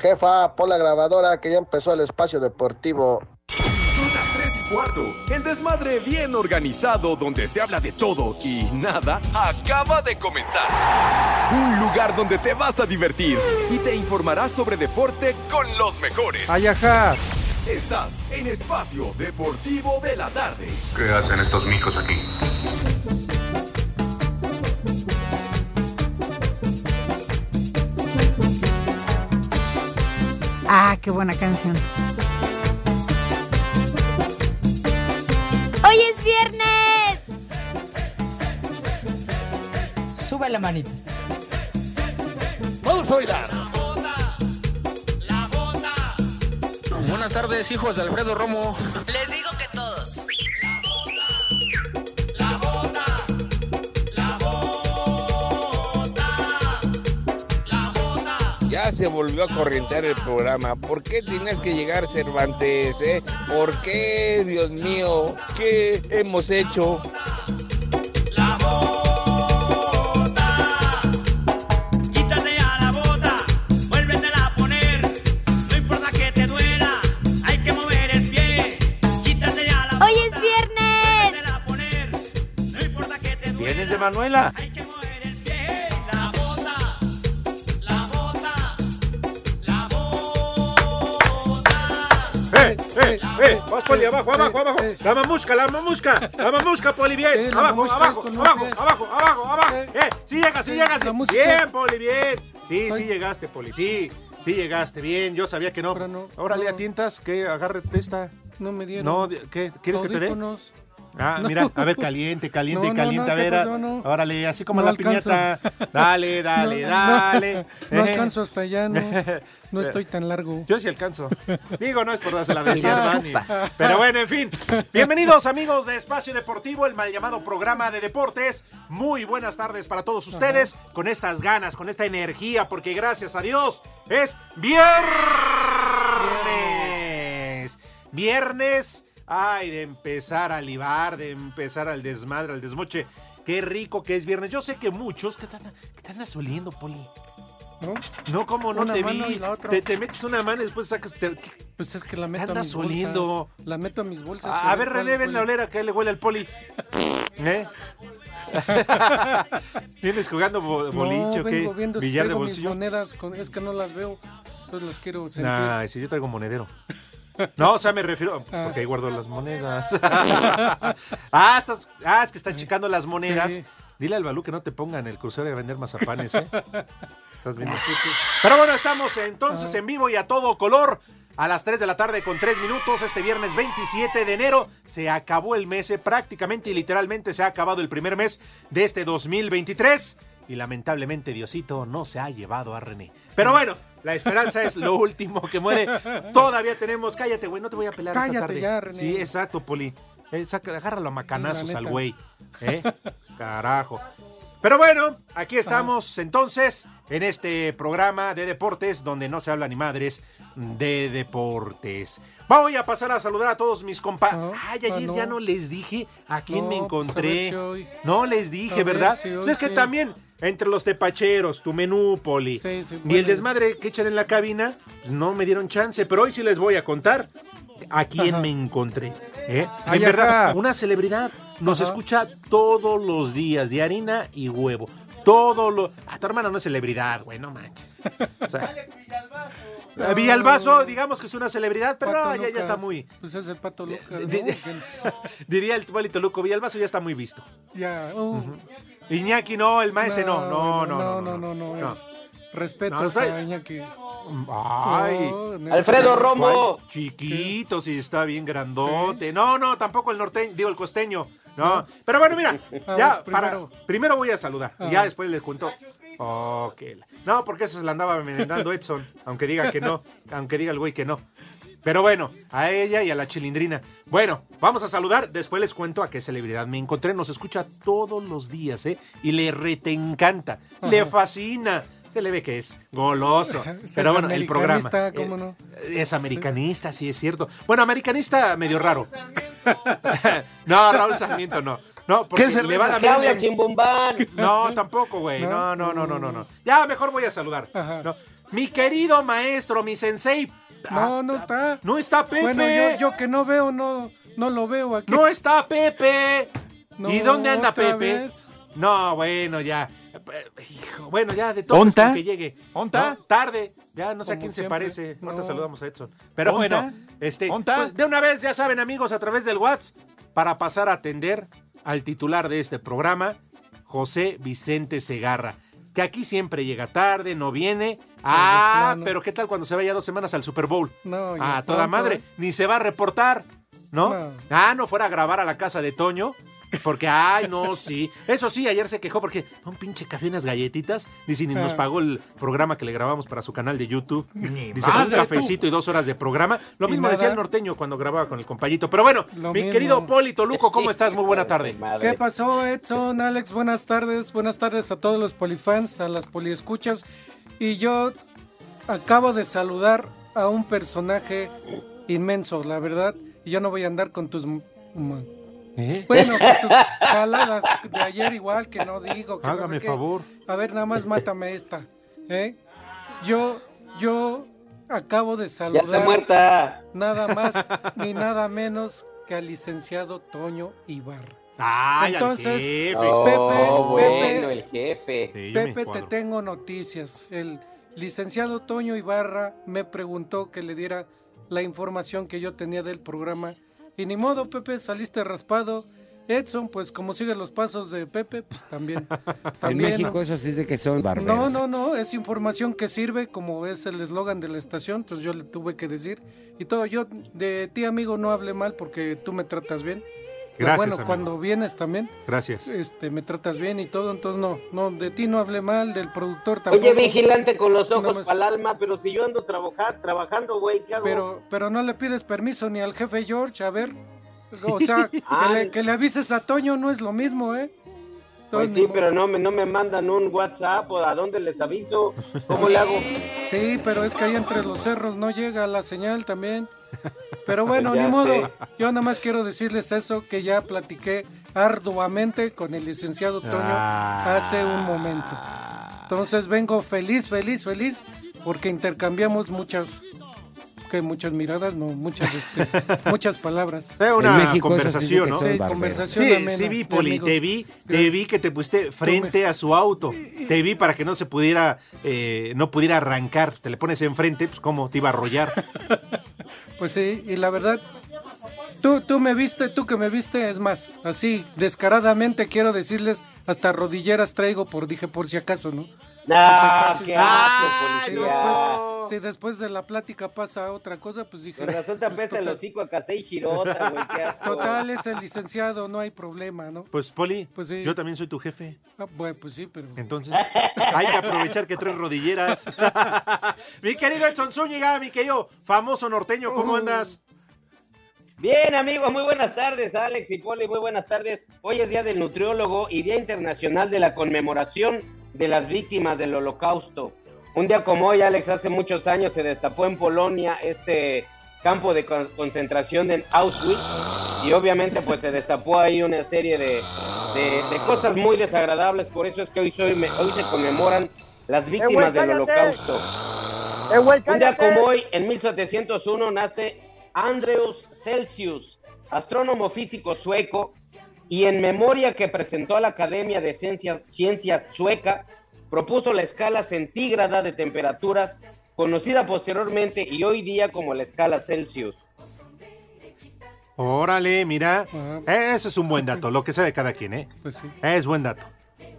Jefa, pon la grabadora que ya empezó el espacio deportivo. Son las 3 y cuarto. El desmadre bien organizado donde se habla de todo y nada acaba de comenzar. Un lugar donde te vas a divertir y te informarás sobre deporte con los mejores. Ayaja. Estás en Espacio Deportivo de la Tarde. ¿Qué hacen estos micos aquí? Ah, qué buena canción. ¡Hoy es viernes! Sube la manita. Vamos a bailar. Buenas tardes, hijos de Alfredo Romo. Les digo Ya se volvió a corrientear el programa. ¿Por qué tienes que llegar Cervantes? Eh? ¿Por qué, Dios mío? ¿Qué hemos hecho? Quítate a la bota, vuélvetela a poner. No importa que te duela, hay que mover el pie. Quítate a la ¡Hoy es viernes! vuélvetela a poner. No importa que te duela. Vienes de Manuela. Hay Poli! ¡Abajo, abajo, abajo! ¡La mamusca, la mamusca! ¡La mamusca, Poli! ¡Bien! ¡Abajo, abajo, abajo, abajo, abajo, abajo! Eh. ¡Sí llegas, sí llegas! ¡Bien, Poli, bien! Sí, sí llegaste, Poli, sí. Sí llegaste, bien. Yo sabía que no. Ahora no. Órale, No. a tientas, que agárrate esta. No me dieron. No, ¿qué? ¿Quieres que te dé? Ah, No. mira, a ver, caliente, caliente, No, caliente, no, a ¿qué ver. pasó? No. Órale, así como No la alcanzo. piñata. Dale, dale, No, dale. No Eh. alcanzo hasta allá, no. No estoy tan largo. Yo sí alcanzo. Digo, no es por dársela de chupas. Pero bueno, en fin. Bienvenidos amigos de Espacio Deportivo, el mal llamado programa de deportes. Muy buenas tardes para todos ustedes, con estas ganas, con esta energía, porque gracias a Dios es viernes. Viernes, ay, de empezar a libar, de empezar al desmadre, al desmoche. Qué rico que es viernes. Yo sé que muchos, ¿qué te, qué te andas oliendo, Poli? ¿No? No, como no Una te vi. Te, te metes una mano y después sacas. te- Pues es que la meto a mis bolsas. oliendo? La meto a mis bolsas. a ver, cuál René, ven huele. la olera que le huele al poli. ¿Eh? ¿Vienes jugando bo- boliche no, vengo viendo si ¿Billar de traigo mis monedas. Es que no las veo. Entonces las quiero sentir. Nah, si yo traigo monedero. No, o sea, me refiero. Porque ahí guardo las monedas. ah, estás, ah, es que están checando las monedas. Sí. Dile al Balú que no te pongan el crucero a vender mazapanes, ¿eh? Estás viendo. Pero bueno, estamos entonces Ah. en vivo y a todo color. A las 3 de la tarde con 3 minutos, este viernes 27 de enero, se acabó el mes, eh, prácticamente y literalmente se ha acabado el primer mes de este 2023. Y lamentablemente Diosito no se ha llevado a René. Pero bueno, la esperanza es lo último que muere. Todavía tenemos, cállate, güey, no te voy a esta Cállate tarde. ya, René. Sí, exacto, Poli. Eh, saca- agárralo a macanazos al güey. ¿eh? Carajo. Pero bueno, aquí estamos entonces en este programa de deportes donde no se habla ni madres de deportes. Voy a pasar a saludar a todos mis compas. Ay, ayer no. ya no les dije a quién me No, pues, encontré. si hoy- No les dije, a ¿verdad? si hoy Pues es que sí. también entre los tepacheros, tu menú, Poli, Sí, sí, y el desmadre que echan en la cabina, no me dieron chance, pero hoy sí les voy a contar a quién Ajá. me encontré. ¿eh? Ay, en verdad, una celebridad nos Ajá. escucha todos los días de harina y huevo. Todo lo. A tu hermana no es celebridad, güey, no manches. O sea, a Villalbazo, digamos que es una celebridad, pero no, ya, ya está muy. Pues es el pato Lucas. ¿no? Di- di- Diría el Tubalito Luco, Villalbazo ya está muy visto. Ya. uh, Iñaki no, el maese no, no, no, no, no. no, no, no. Respeto No, a Iñaki. Ay. Alfredo Romo. Chiquito, sí, está bien grandote. No, no, tampoco el norteño, digo el costeño. No. Pero bueno, mira, A ya, ver, para. primero. Primero voy a saludar. Y Ah. ya después les cuento. La- No, porque eso se la andaba enmendando Edson, aunque diga que no, aunque diga el güey que no. Pero bueno, a ella y a la chilindrina. Bueno, vamos a saludar. Después les cuento a qué celebridad me encontré. Nos escucha todos los días, ¿eh? Y le rete encanta. Le fascina. Se le ve que es goloso. Es Pero bueno, el programa. americanista, ¿cómo no? Eh, Es americanista, sí es cierto. Bueno, americanista medio raro. no, Raúl Sarmiento no. No, porque ¿Qué le van a Claudia Chimbumbán? No, tampoco, güey. No, no, no, no, no, no. Ya, mejor voy a saludar. No. Mi querido maestro, mi sensei. No, no está. No está Pepe. Bueno, yo, yo que no veo, no, no lo veo aquí. No está Pepe. No, ¿Y dónde anda otra Pepe? vez. No, bueno, ya. Hijo, bueno, ya de todo ¿Onta? que llegue. ¿Onta? ¿No? Tarde. Ya no sé a quién se parece. Ahorita No. saludamos a Edson. Pero ¿Onta? bueno, este, ¿Onta? pues, de una vez ya saben, amigos, a través del WhatsApp, para pasar a atender al titular de este programa, José Vicente Segarra, que aquí siempre llega tarde, no viene. Ah, pero ¿qué tal cuando se vaya dos semanas al Super Bowl? No, ya Ah, toda pronto, madre. ¿eh? Ni se va a reportar, ¿no? No. Ah, no fuera a grabar a la casa de Toño. Porque, ay, no, sí. Eso sí, ayer se quejó porque un pinche café unas galletitas. Dice, ni nos Ah. pagó el programa que le grabamos para su canal de YouTube. Dice, madre, un cafecito y dos horas de programa. Lo mismo decía el norteño cuando grababa con el compañito. Pero bueno, Lo mi mismo. querido Polito Luco, ¿cómo estás? Muy buena tarde. ¿Qué pasó, Edson? Alex, buenas tardes. Buenas tardes a todos los polifans, a las poliescuchas. Y yo acabo de saludar a un personaje inmenso, la verdad. Y yo no voy a andar con tus... ¿Eh? Bueno, con tus jaladas de ayer igual, que no digo. Que no sé Hágame qué. favor. A ver, nada más mátame esta. ¿eh? Yo, yo acabo de Ya saludar... está muerta. Nada más ni nada menos que al licenciado Toño Ibarra. Ay, Entonces, jefe. Pepe, Oh, Pepe, bueno, el jefe. Pepe, te tengo noticias. El licenciado Toño Ibarra me preguntó que le diera la información que yo tenía del programa. Y ni modo, Pepe, saliste raspado. Edson, pues como sigue los pasos de Pepe, pues también. En también México eso sí es de que son no, barberos. no, no, es información que sirve, como es el eslogan de la estación, entonces yo le tuve que decir. Y todo, yo de ti, amigo, no hable mal porque tú me tratas bien. Pero Gracias, bueno, amigo. cuando vienes también, Gracias. este, me tratas bien y todo, entonces no, no, de ti no hablé mal, del productor tampoco. Oye, vigilante con los ojos No me- para el alma, pero si yo ando trabajar, trabajando, güey, ¿qué hago? Pero, pero no le pides permiso ni al jefe George, a ver. O sea, que, le, que le avises a Toño no es lo mismo, ¿eh? Pues sí, pero no me, no me mandan un WhatsApp o a dónde les aviso. ¿Cómo le hago? Sí, pero es que ahí entre los cerros no llega la señal también. Pero bueno, Ya ni modo. sé. Yo nada más quiero decirles eso, que ya platiqué arduamente con el licenciado Toño Ah. hace un momento. Entonces vengo feliz, feliz, feliz, porque intercambiamos muchas, que muchas miradas, no, muchas, este, muchas palabras. Fue una México eso sí conversación, ¿no? Sí, conversación Sí, amena sí vi, Poli, te vi, te vi que te pusiste frente a su auto, te vi para que no se pudiera, eh, no pudiera arrancar, te le pones enfrente, pues cómo te iba a arrollar. Pues sí, y la verdad, tú, tú me viste, tú que me viste, es más, así, descaradamente quiero decirles, hasta rodilleras traigo por, dije, por si acaso, ¿no? Por si qué asco, Si policía. después, si después de la plática pasa otra cosa, pues dije. Con razón te pues, apesta el hocico a Casey Shirota, güey, qué asco. total, es el licenciado, no hay problema, ¿no? Pues Poli, Pues sí. yo también soy tu jefe, Ah, bueno, pues sí, pero. entonces hay que aprovechar que traes rodilleras. mi querido Edson Zúñiga, mi querido famoso norteño, ¿cómo andas? Bien, amigos, muy buenas tardes, Alex y Poli, muy buenas tardes. Hoy es Día del Nutriólogo y Día Internacional de la Conmemoración de las Víctimas del Holocausto. Un día como hoy, Alex, hace muchos años se destapó en Polonia este campo de con- concentración en Auschwitz y obviamente pues se destapó ahí una serie de, de- de cosas muy desagradables, por eso es que hoy, soy- hoy se conmemoran las víctimas del Holocausto. Un día como hoy, en 1701, nace Andreas Celsius, astrónomo físico sueco, y en memoria que presentó a la Academia de Ciencias, Ciencias Sueca, propuso la escala centígrada de temperaturas, conocida posteriormente y hoy día como la escala Celsius. Órale, mira, ese es un buen dato, lo que sabe cada quien, ¿eh? Pues sí. Es buen dato.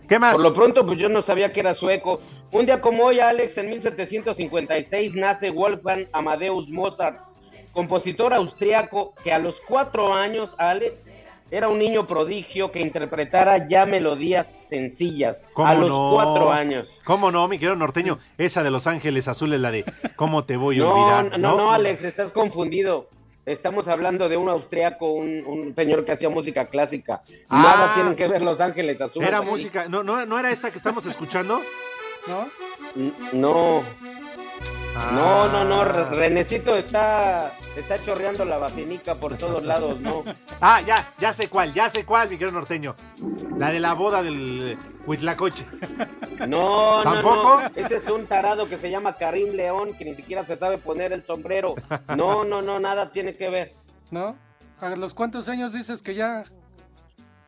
¿Qué más? Por lo pronto, pues yo no sabía que era sueco. Un día como hoy, Alex, en 1756 nace Wolfgang Amadeus Mozart, compositor austriaco que a los cuatro años, Alex, era un niño prodigio que interpretara ya melodías sencillas ¿Cómo a los no? cuatro años. ¿Cómo no, mi querido norteño? Esa de Los Ángeles Azules, la de ¿Cómo te voy a No, olvidar? no, no, Alex, estás confundido. Estamos hablando de un austriaco, un, un señor que hacía música clásica. Ah. Nada tienen que ver Los Ángeles Azules. Era música, no, no, no era esta que estamos escuchando. ¿No? No, Ah. no, no, no. Re- Renecito está, está chorreando la vacinica por todos lados, ¿no? Ah, ya, ya sé cuál, ya sé cuál, mi querido norteño. La de la boda del Huitlacoche. No, ¿Tampoco? no, no. Ese es un tarado que se llama Karim León, que ni siquiera se sabe poner el sombrero. No, no, no, nada tiene que ver. ¿No? ¿A los cuántos años dices que ya?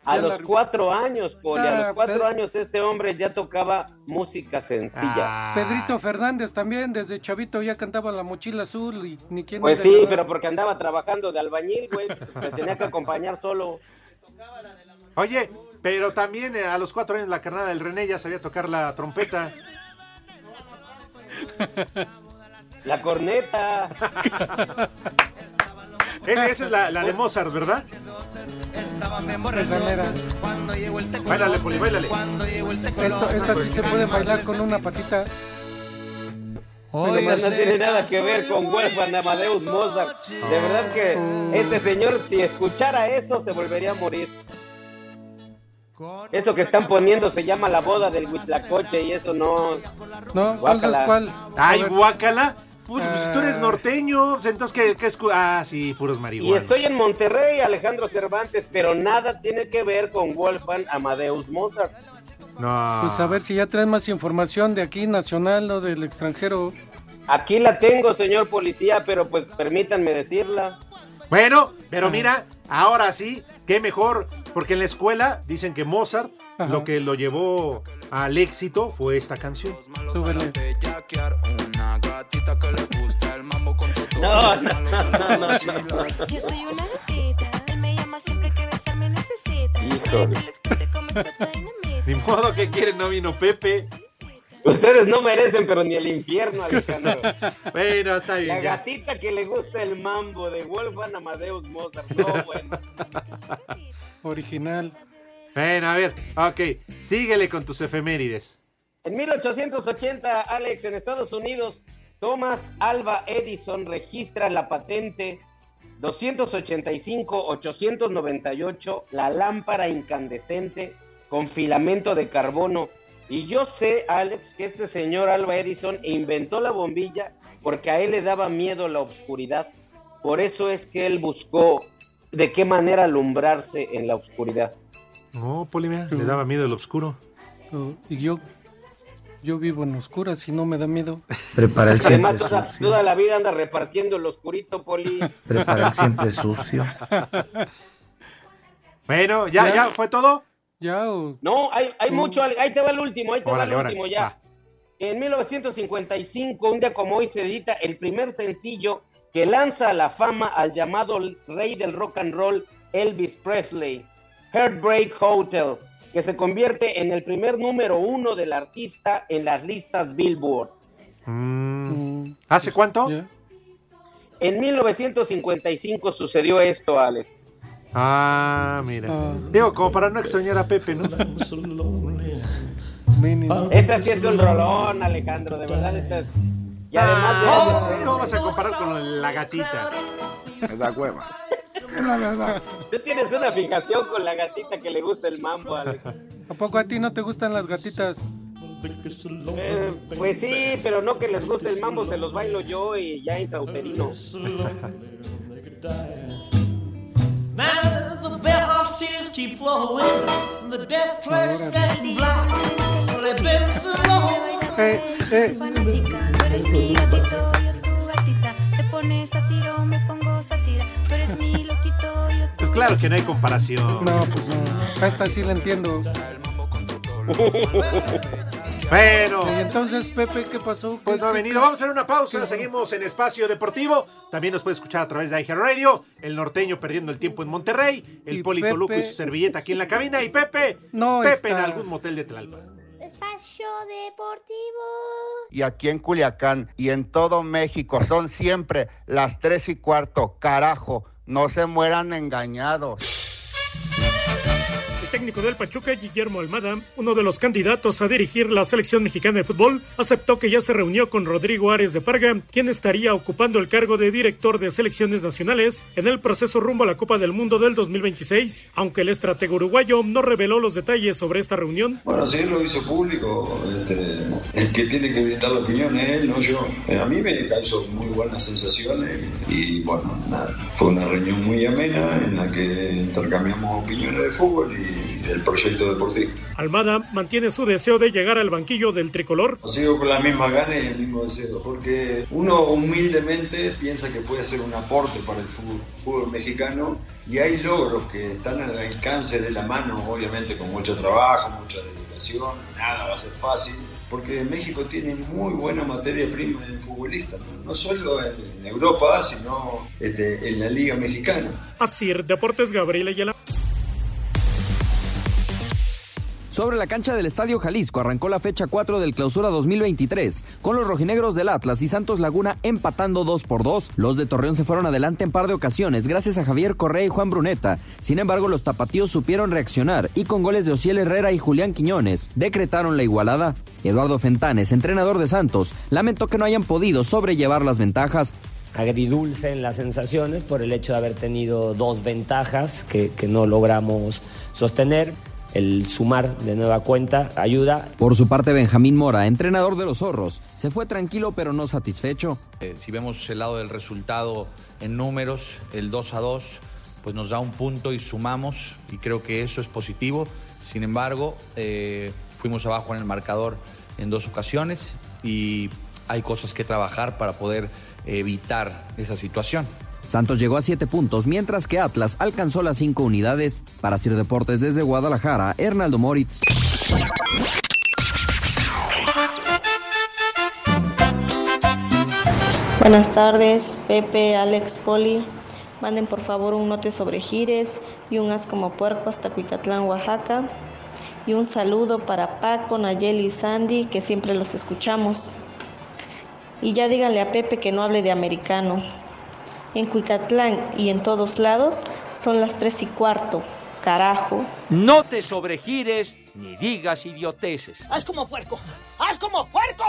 A los cuatro años, Poli, a los cuatro Pedro. años este hombre ya tocaba música sencilla. Ah. Pedrito Fernández también, desde chavito ya cantaba La Mochila Azul y ni quién Pues sí, pero porque andaba trabajando de albañil, güey, pues, se tenía que acompañar solo. Oye, pero también eh, a los cuatro años la carnada del René ya sabía tocar la trompeta. La corneta. Esa, es la, la de Mozart, ¿verdad? Esa era. Báilale, Poli, báilale. Esto, esta sí se puede bailar con una patita. Pero Esa más- no tiene nada que ver con Wolfgang Amadeus Mozart. De verdad que este señor, si escuchara eso, se volvería a morir. Eso que están poniendo se llama la boda del Huitlacoche y eso no. ¿No? Guácala. Entonces, ¿cuál? Ay, guácala. Pues, pues, tú eres Ah. norteño, pues, entonces ¿qué, qué escu- Ah, sí, puros Y marihuanos. estoy en Monterrey, Alejandro Cervantes, pero nada tiene que ver con Wolfgang Amadeus Mozart. No. Pues a ver si ya traes más información de aquí, nacional o del extranjero. Aquí la tengo, señor policía, pero pues permítanme decirla. Bueno, pero mira, ahora sí, qué mejor, porque en la escuela dicen que Mozart Ajá. lo que lo llevó al éxito fue esta canción. Súbele. No, no, no, no, no. Yo soy una gatita, él me llama siempre que besarme necesita. Híjole. Quiere que lo explote como explota dinamita. Ni modo que quieren, no vino Pepe. Ustedes no merecen, pero ni el infierno, Alejandro. Bueno, está La bien. ya. gatita que le gusta el mambo de Wolfgang Amadeus Mozart. No, bueno. Original. Bueno, a ver, ok, síguele con tus efemérides. En 1880, Alex, en Estados Unidos, Thomas Alva Edison registra la patente 285-898, la lámpara incandescente con filamento de carbono. Y yo sé, Alex, que este señor Alva Edison inventó la bombilla porque a él le daba miedo la oscuridad. Por eso es que él buscó de qué manera alumbrarse en la oscuridad. No, Polimea, le daba miedo el oscuro. Y yo, yo vivo en oscuras y no me da miedo. Prepara el siempre Además, toda, sucio. toda la vida anda repartiendo el oscurito, Poli. Prepara el siempre sucio. Bueno, ¿ya, Ya. ya fue todo? Ya, o- No, hay, hay mucho, ahí te va el último, ahí te Órale, va el órale, último ya. En 1955, un día como hoy, se edita el primer sencillo que lanza a la fama al llamado rey del rock and roll, Elvis Presley, Heartbreak Hotel, que se convierte en el primer número uno del artista en las listas Billboard. Mm, ¿Hace cuánto? En 1955 sucedió esto, Alex. Ah, mira. Ah. Digo, como para no extrañar a Pepe, ¿no? Esta sí es un rolón, Alejandro, de verdad. Esta es... Y además de... Ah, ¿Cómo vas a comparar con la gatita? Esa hueva. La verdad. Tú tienes una fijación con la gatita que le gusta el mambo, Alex. ¿A poco a ti no te gustan las gatitas? Eh, pues sí, pero no que les guste el mambo, se los bailo yo y ya intrauterino. Now the bellhop's tears keep flowing, the desk clerk's dressed in black. Well, they've been so long. Eh, eh, Fanática, tú eres mi gatito, claro que no hay comparación. no, pues no. Esta sí la entiendo. Bueno, Y entonces, Pepe, ¿qué pasó? pues ¿Qué- no ha qué- venido. Vamos a hacer una pausa. Seguimos en Espacio Deportivo. También nos puede escuchar a través de iHeart Radio. El norteño perdiendo el tiempo en Monterrey. El Polito Luco y su servilleta aquí en la cabina. Y Pepe, No Pepe en algún motel de Tlalpan. Espacio Deportivo. y aquí en Culiacán y en todo México son siempre las tres y cuarto. Carajo, no se mueran engañados. Técnico del Pachuca, Guillermo Almada, uno de los candidatos a dirigir la selección mexicana de fútbol, aceptó que ya se reunió con Rodrigo Ares de Parga, quien estaría ocupando el cargo de director de selecciones nacionales en el proceso rumbo a la Copa del Mundo del 2026, aunque el estratega uruguayo no reveló los detalles sobre esta reunión. Bueno, él lo hizo público, este, el que tiene que brindar la opinión es él, no yo. Eh, A mí me causó muy buenas sensaciones y bueno, nada, fue una reunión muy amena en la que intercambiamos opiniones de fútbol y del proyecto deportivo. Almada mantiene su deseo de llegar al banquillo del tricolor. Sigo con la misma gana y el mismo deseo, porque uno humildemente piensa que puede ser un aporte para el fútbol, fútbol mexicano y hay logros que están al alcance de la mano, obviamente con mucho trabajo, mucha dedicación, nada va a ser fácil, porque México tiene muy buena materia prima en futbolistas, no, No solo en, en Europa, sino este, en la Liga Mexicana. Así, Deportes Gabriel Ayala. Sobre la cancha del Estadio Jalisco arrancó la fecha 4 del Clausura 2023, con los rojinegros del Atlas y Santos Laguna empatando 2 por 2. Los de Torreón se fueron adelante en par de ocasiones gracias a Javier Correa y Juan Bruneta. Sin embargo, los tapatíos supieron reaccionar y con goles de Ociel Herrera y Julián Quiñones decretaron la igualada. Eduardo Fentanes, entrenador de Santos, lamentó que no hayan podido sobrellevar las ventajas agridulce en las sensaciones por el hecho de haber tenido dos ventajas que, que no logramos sostener. El sumar de nueva cuenta ayuda. Por su parte, Benjamín Mora, entrenador de los zorros, se fue tranquilo pero no satisfecho. Eh, si vemos el lado del resultado en números, el 2 a 2, pues nos da un punto y sumamos y creo que eso es positivo. Sin embargo, eh, fuimos abajo en el marcador en dos ocasiones y hay cosas que trabajar para poder evitar esa situación. Santos llegó a 7 puntos, mientras que Atlas alcanzó las 5 unidades. Para Sir Deportes desde Guadalajara, Hernaldo Moritz. Buenas tardes, Pepe, Alex, Poli. Manden por favor un note sobre Gires y un as como puerco hasta Cuicatlán, Oaxaca. Y un saludo para Paco, Nayeli y Sandy, que siempre los escuchamos. Y ya díganle a Pepe que no hable de americano. En Cuicatlán y en todos lados son las tres y cuarto. Carajo. No te sobregires ni digas idioteces. ¡Haz como puerco! ¡Haz como puerco!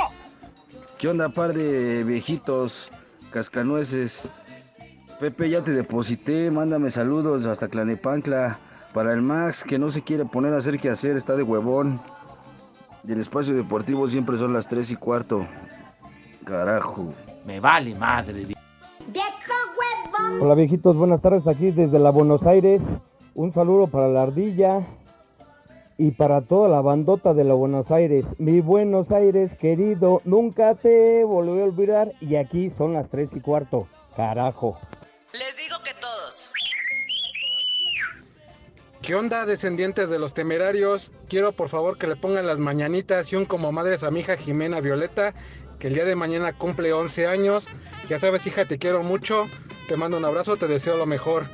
¿Qué onda, par de viejitos cascanueces? Pepe, ya te deposité, mándame saludos hasta Clanepancla. Para el Max, que no se quiere poner a hacer qué hacer, está de huevón. Y el espacio deportivo siempre son las 3 y cuarto. Carajo. Me vale madre. Hola viejitos, buenas tardes aquí desde la Buenos Aires. Un saludo para la ardilla y para toda la bandota de la Buenos Aires. Mi Buenos Aires querido, nunca te volví a olvidar y aquí son las 3 y cuarto. Carajo. Les digo que todos. ¿Qué onda, descendientes de los temerarios? Quiero por favor que le pongan las mañanitas y un como madres a mi hija Jimena Violeta, que el día de mañana cumple 11 años. Ya sabes, hija, te quiero mucho. Te mando un abrazo, te deseo lo mejor.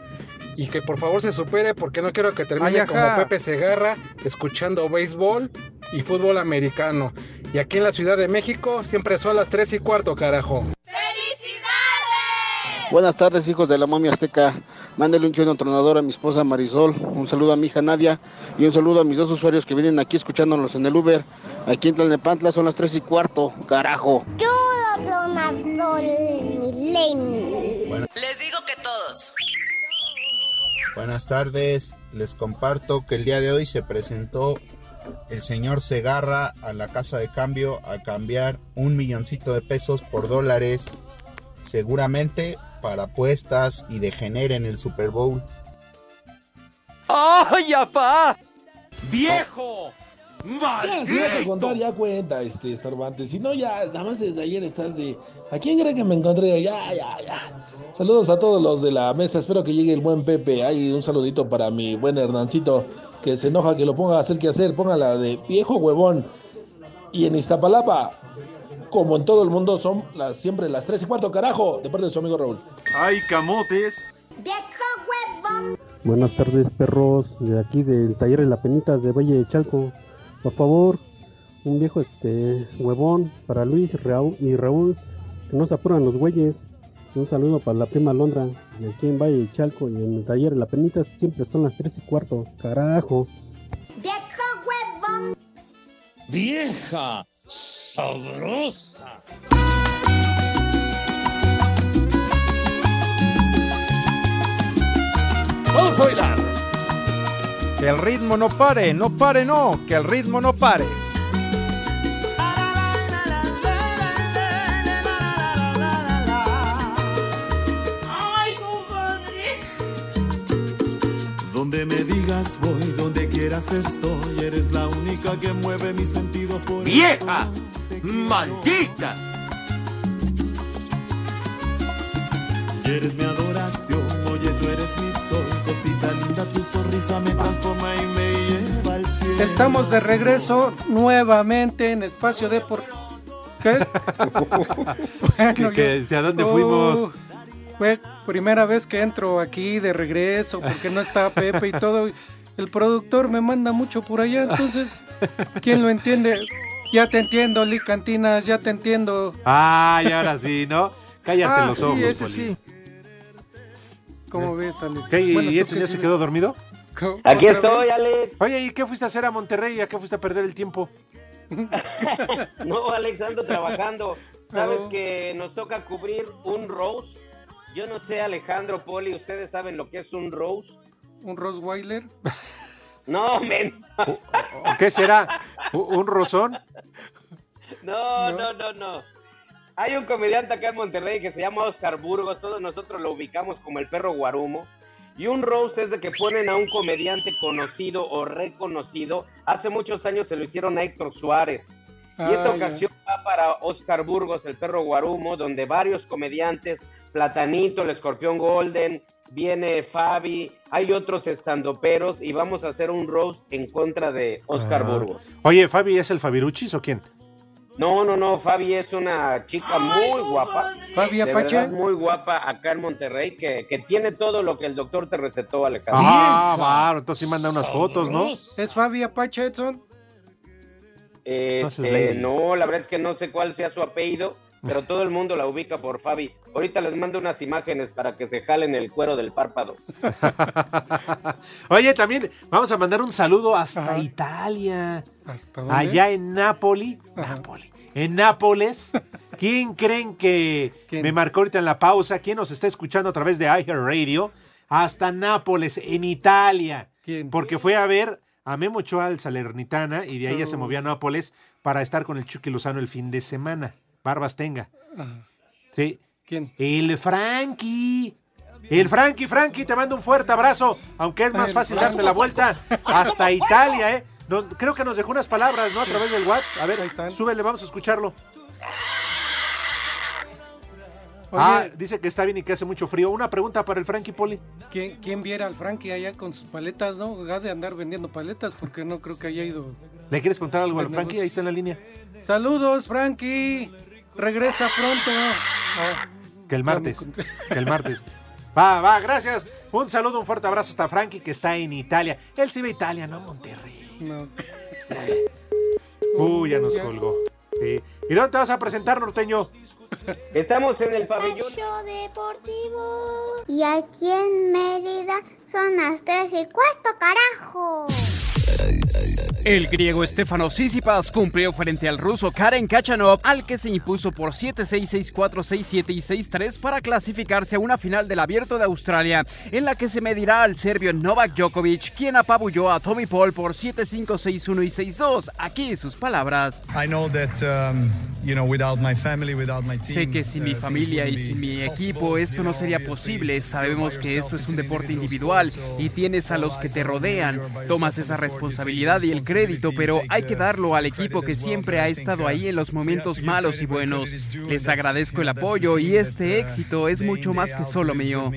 Y que por favor se supere porque no quiero que termine Ay, como. Pepe Segarra, escuchando béisbol y fútbol americano. Y aquí en la Ciudad de México siempre son las 3 y cuarto, carajo. Buenas tardes, hijos de la momia azteca. Mándale un chulo tronador a mi esposa Marisol, un saludo a mi hija Nadia y un saludo a mis dos usuarios que vienen aquí escuchándonos en el Uber. Aquí en Tlalnepantla son las 3 y cuarto, carajo. Les digo que todos. Buenas tardes, les comparto que el día de hoy se presentó el señor Segarra a la casa de cambio a cambiar un milloncito de pesos por dólares, seguramente para apuestas y degenere en el Super Bowl. ¡Ay, apá! ¡Viejo! Ya, si vas a contar, ya cuenta, este, estorbante. Si no, ya, nada más desde ayer estás de. ¿A quién cree que me encontré? Ya, ya, ya. Saludos a todos los de la mesa. Espero que llegue el buen Pepe. Hay un saludito para mi buen Hernancito, que se enoja que lo ponga a hacer que hacer. Póngala de viejo huevón. Y en Iztapalapa, como en todo el mundo, son las, siempre las 3 y cuarto, carajo, de parte de su amigo Raúl. ¡Ay, camotes! Buenas tardes, perros, de aquí del taller de la Penitas de Valle de Chalco. Por favor, un viejo este huevón para Luis Raúl, y Raúl, que no se apuran los güeyes. Un saludo para la prima Londra, de aquí en Valle de Chalco y en el taller de la Penitas siempre son las 3 y cuarto. Carajo. vieja sabrosa. Vamos a bailar. Que el ritmo no pare, no pare, no, que el ritmo no pare. Ay, compadre. Donde me digas voy, quieras estoy, eres la única que mueve mi sentido por ¡Vieja! ¡Maldita! Eres mi adoración, oye tú eres mi sol, cosita linda, tu sonrisa me transforma y me lleva al cielo. Estamos de regreso nuevamente en Espacio Deport. ¿Qué? Que- que, yo- ¿hacia dónde fuimos? Uh, fue primera vez que entro aquí de regreso porque no está Pepe y todo. El productor me manda mucho por allá, entonces, ¿quién lo entiende? Ya te entiendo, Lee Cantinas, ya te entiendo. Ay, ahora sí, ¿no? Cállate Ah, los sí, ojos, ese Poli. sí. ¿Cómo ves, Ale? ¿Qué, ¿Y Bueno, tú Edson que ya sí se ves. quedó dormido? ¿Cómo- Aquí estoy? Alex. Oye, ¿y qué fuiste a hacer a Monterrey? ¿A qué fuiste a perder el tiempo? No, Alex, ando trabajando. Sabes Oh. que nos toca cubrir un Rose. Yo no sé, Alejandro, Poli, ¿ustedes saben lo que es un Rose? ¿Un Rosweiler? No, menso. ¿O ¿Qué será? ¿Un rozón? No, no, no, no. Hay un comediante acá en Monterrey que se llama Oscar Burgos, todos nosotros lo ubicamos como el perro guarumo. Y un roast es de que ponen a un comediante conocido o reconocido. Hace muchos años se lo hicieron a Héctor Suárez. Y Ah, esta ya. ocasión va para Oscar Burgos, el perro guarumo, donde varios comediantes, Platanito, el escorpión Golden, viene Fabi, hay otros estandoperos y vamos a hacer un roast en contra de Oscar Ah. Burgos. Oye, ¿Fabi es el Fabiruchis o quién? No, no, no, Fabi es una chica muy guapa. Fabi Apache. verdad, muy guapa acá en Monterrey, que, que tiene todo lo que el doctor te recetó, Alejandro. Ah, claro, entonces sí manda unas fotos, ¿no? ¿Es Fabi Apache, Edson? Este, no, la verdad es que no sé cuál sea su apellido, pero todo el mundo la ubica por Fabi. Ahorita les mando unas imágenes para que se jalen el cuero del párpado. Oye, también vamos a mandar un saludo hasta Italia. ¿Hasta dónde? Allá en Nápoli. Nápoli. En Nápoles. ¿Quién creen que me marcó ahorita en la pausa? ¿Quién nos está escuchando a través de iHeartRadio? Hasta Nápoles, en Italia. ¿Quién? Porque fue a ver a Memo Ochoa al Salernitana y de ahí ya se Oh. movió a Nápoles para estar con el Chucky Lozano el fin de semana. Barbas tenga. Ajá. Sí. ¿Quién? El Frankie. El Frankie, Frankie, te mando un fuerte abrazo, aunque es más fácil darte la vuelta hasta Italia, ¿eh? No, creo que nos dejó unas palabras, ¿no? A través del WhatsApp. A ver, súbele, vamos a escucharlo. ah, dice que está bien y que hace mucho frío. Una pregunta para el Frankie Poli. ¿Quién, quién viera al Frankie allá con sus paletas, no? Ha de andar vendiendo paletas porque no creo que haya ido. ¿Le quieres preguntar algo al Frankie? Ahí está en la línea. Saludos, Frankie. Regresa pronto. Ah, Que el martes. Que el martes. Va, va, gracias. Un saludo, un fuerte abrazo hasta Frankie que está en Italia. Él sí ve Italia, no Monterrey. no. Uy, ya nos colgó. Sí. ¿Y dónde te vas a presentar, norteño? Estamos en el pabellón. Espacio Deportivo. Y aquí en Mérida son las tres y cuarto, carajo. El griego Stefano Tsitsipas cumplió frente al ruso Karen Kachanov, al que se impuso por 7-6, 6-4, 6-7 y 6-3 para clasificarse a una final del Abierto de Australia, en la que se medirá al serbio Novak Djokovic, quien apabulló a Tommy Paul por 7-5, 6-1 y 6-2. Aquí sus palabras. Sé que sin mi uh, familia y sin mi equipo esto no sería posible. Sabemos que esto es un deporte individual y tienes a los que te rodean. Tomas esa responsabilidad y el crédito, pero hay que darlo al equipo que siempre ha estado ahí en los momentos malos y buenos. Les agradezco el apoyo y este éxito es mucho más que solo mío.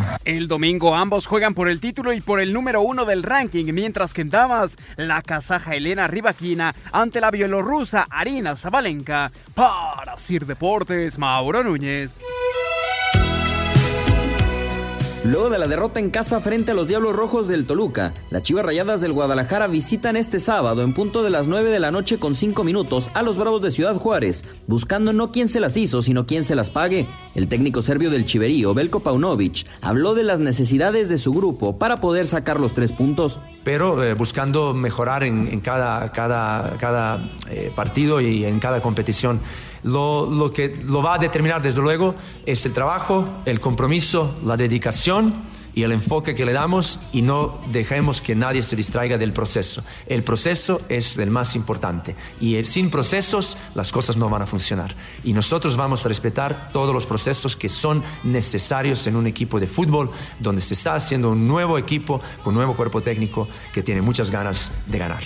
uh. El domingo ambos juegan por el título y por el número uno del ranking, mientras que en damas, la kazaja Elena Rivaquina ante la bielorrusa Arina Zabalenka. Para Sir Deportes, Mauro Núñez. Luego de la derrota en casa frente a los Diablos Rojos del Toluca, las Chivas Rayadas del Guadalajara visitan este sábado en punto de las 9 de la noche con 5 minutos a los Bravos de Ciudad Juárez, buscando no quién se las hizo, sino quién se las pague. El técnico serbio del Chiverío, Belko Paunovic, habló de las necesidades de su grupo para poder sacar los tres puntos. Pero eh, buscando mejorar en, cada, cada, cada eh, partido y en cada competición. Lo, lo, que lo va a determinar desde luego es el trabajo, el compromiso, la dedicación y el enfoque que le damos y no dejemos que nadie se distraiga del proceso. El proceso es el más importante y sin procesos las cosas no van a funcionar. Y nosotros vamos a respetar todos los procesos que son necesarios en un equipo de fútbol donde se está haciendo un nuevo equipo con un nuevo cuerpo técnico que tiene muchas ganas de ganar.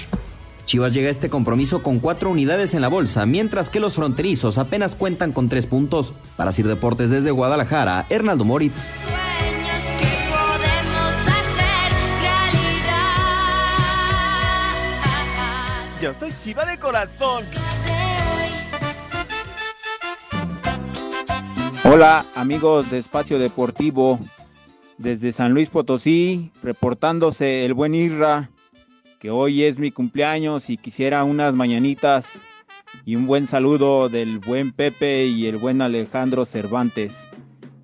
Chivas llega a este compromiso con cuatro unidades en la bolsa, mientras que los fronterizos apenas cuentan con tres puntos. Para Sir Deportes desde Guadalajara, Hernando Moritz. Yo soy Chiva de corazón. Hola amigos de Espacio Deportivo, desde San Luis Potosí, reportándose el buen Irra que hoy es mi cumpleaños y quisiera unas mañanitas y un buen saludo del buen Pepe y el buen Alejandro Cervantes.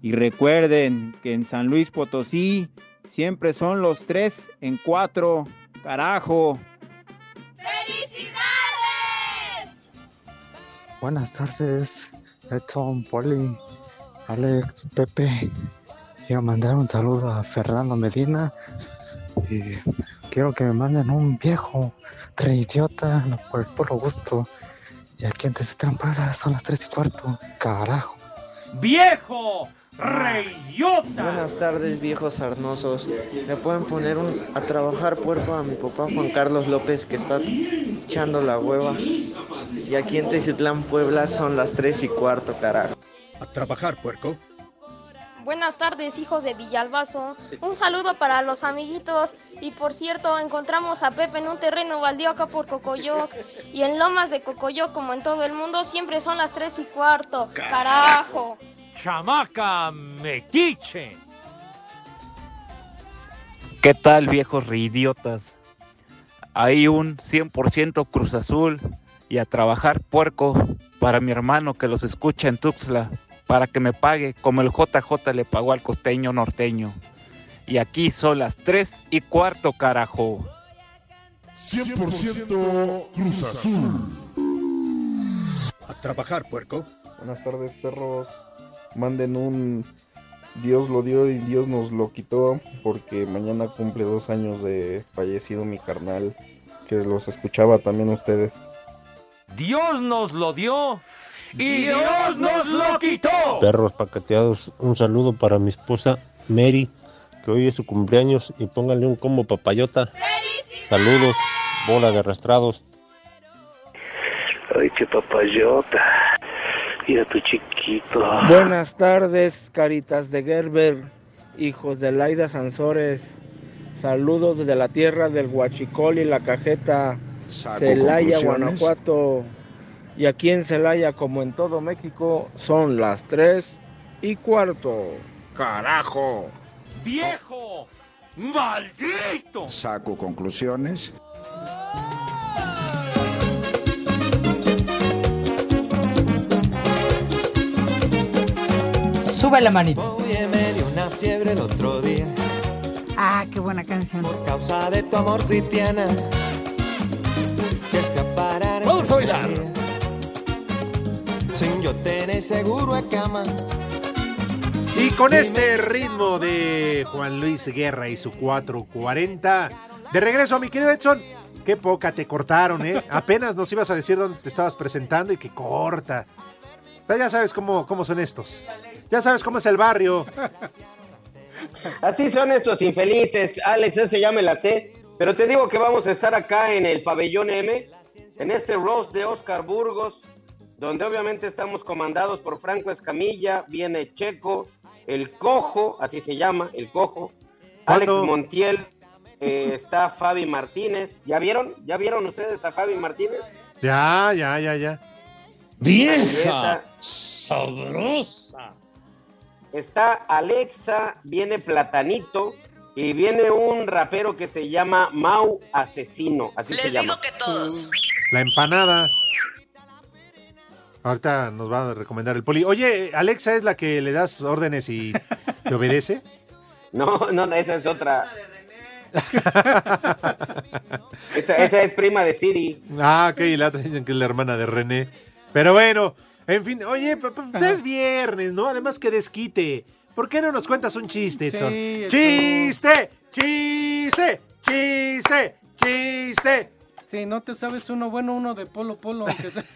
Y recuerden que en San Luis Potosí siempre son los tres en cuatro. Carajo. ¡Felicidades! Buenas tardes, Edson, Poli, Alex, Pepe. Quiero mandar un saludo a Fernando Medina y quiero que me manden un viejo idiota por el puro gusto. Y aquí en Trampada son las 3 y cuarto. Carajo. ¡Viejo! ¡Reyota! Buenas tardes, viejos sarnosos. ¿Me pueden poner un, a trabajar puerco a mi papá Juan Carlos López que está echando la hueva? Y aquí en Teciutlán, Puebla son las 3 y cuarto, carajo. A trabajar, puerco. Buenas tardes, hijos de Villalbazo. Un saludo para los amiguitos. Y por cierto, encontramos a Pepe en un terreno baldío acá por Cocoyoc. Y en Lomas de Cocoyoc, como en todo el mundo, siempre son las 3 y cuarto. ¡Carajo! ¡Chamaca metiche! ¿Qué tal, viejos reidiotas? Hay un 100% Cruz Azul y a trabajar puerco para mi hermano que los escucha en Tuxtla para que me pague como el JJ le pagó al costeño norteño. Y aquí son las 3 y cuarto, carajo. 100% Cruz Azul. A trabajar, puerco. Buenas tardes, perros. Manden un Dios lo dio y Dios nos lo quitó porque mañana cumple dos años de fallecido mi carnal que los escuchaba también ustedes. Dios nos lo dio y Dios nos lo quitó. Perros paqueteados, un saludo para mi esposa Mary, que hoy es su cumpleaños y pónganle un combo papayota. Saludos, bola de arrastrados. Ay, qué papayota. Mira tu chiquito. Buenas tardes, caritas de Gerber, hijos de Laida Sansores. Saludos desde la tierra del Huachicol y la cajeta. Celaya, Guanajuato. Y aquí en Celaya, como en todo México, son las 3 y cuarto. ¡Carajo! ¡Viejo! ¡Maldito! Saco conclusiones. Sube la manita. Oye, me dio una fiebre el otro día. Ah, qué buena canción. Por causa de tu amor cristiana. Vamos a bailar. Sin yo tener seguro a cama. Y con este ritmo de Juan Luis Guerra y su 440, de regreso mi querido Edson. Qué poca te cortaron, ¿eh? Apenas nos ibas a decir dónde te estabas presentando y qué corta. Pero ya sabes cómo, cómo son estos. Ya sabes cómo es el barrio. Así son estos infelices, Alex, ese ya me la sé. Pero te digo que vamos a estar acá en el pabellón M, en este roast de Oscar Burgos, donde obviamente estamos comandados por Franco Escamilla, viene Checo, el Cojo, así se llama, el Cojo, Alex Montiel, eh, está Fabi Martínez. ¿Ya vieron? ¿Ya vieron ustedes a Fabi Martínez? Ya, ya, ya, ya. ¡Vieja! ¡Sabrosa! está Alexa, viene Platanito y viene un rapero que se llama Mau Asesino. Así se llama. que todos. La empanada. Ahorita nos va a recomendar el poli. Oye, Alexa es la que le das órdenes y te obedece. No, no, no, esa es otra. esa, esa es prima de Siri. Ah, ok, y la otra dicen que es la hermana de René. Pero bueno, en fin, oye, pues es viernes, ¿no? Además que desquite. ¿Por qué no nos cuentas un chiste, Edson? Sí, Edson. ¡Chiste! ¡Chiste! ¡Chiste! ¡Chiste! Si no te sabes uno bueno, uno de polo polo, aunque sea.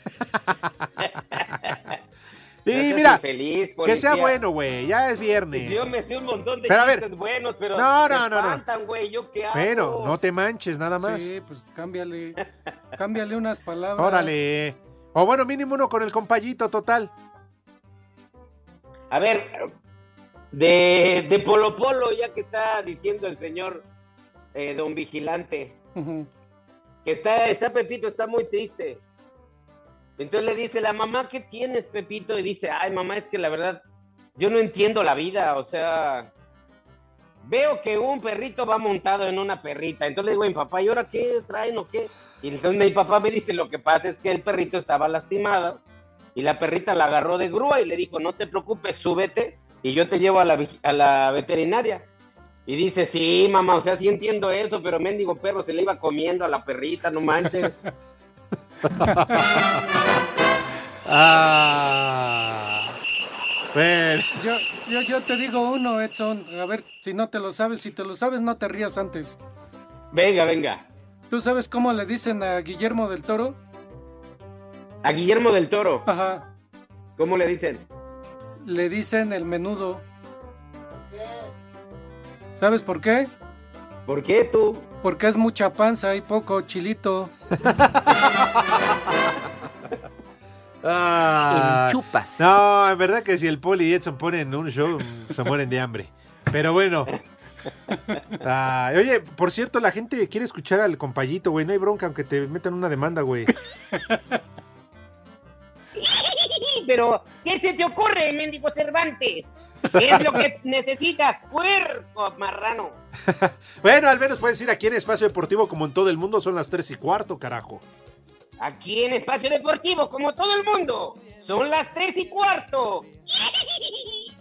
Y No mira, infeliz, que sea bueno, güey, ya es viernes. Yo me sé un montón de Pero a ver. chistes buenos, pero No, no, no, espantan, güey, ¿yo qué hago? Bueno, no te manches, nada más. Sí, pues cámbiale. Cámbiale unas palabras. Órale. O bueno, mínimo uno con el compayito total. A ver, de, de Polo Polo, ya que está diciendo el señor eh, Don Vigilante. Que está, está Pepito, está muy triste. Entonces le dice la mamá, ¿qué tienes, Pepito? Y dice, ay, mamá, es que la verdad, yo no entiendo la vida, o sea, veo que un perrito va montado en una perrita. Entonces le digo mi papá, ¿y ahora qué traen o qué? Y entonces mi papá me dice, lo que pasa es que el perrito estaba lastimado y la perrita la agarró de grúa y le dijo, no te preocupes, súbete y yo te llevo a la veterinaria. Y dice, sí, mamá, o sea, sí entiendo eso, pero mendigo perro se le iba comiendo a la perrita, no manches. Ah. Bueno. Yo, yo, yo te digo uno, Edson. A ver, si no te lo sabes, si te lo sabes, no te rías antes. Venga, venga. ¿Tú sabes cómo le dicen a Guillermo del Toro? A Guillermo del Toro. Ajá. ¿Cómo le dicen? Le dicen el menudo. ¿Sabes por qué? ¿Por qué tú? Porque es mucha panza y poco chilito. Ah, chupas. No, en verdad que si el Poli y Edson ponen un show, se mueren de hambre. Pero bueno. Ay, oye, por cierto, la gente quiere escuchar al compayito, güey. No hay bronca, aunque te metan una demanda, güey. Pero, ¿qué se te ocurre, mendigo Cervantes? ¿Qué es lo que necesitas, puerco marrano? Bueno, al menos puedes ir aquí en Espacio Deportivo, como en todo el mundo, son las tres y cuarto, carajo. Aquí en Espacio Deportivo, como todo el mundo, son las tres y cuarto.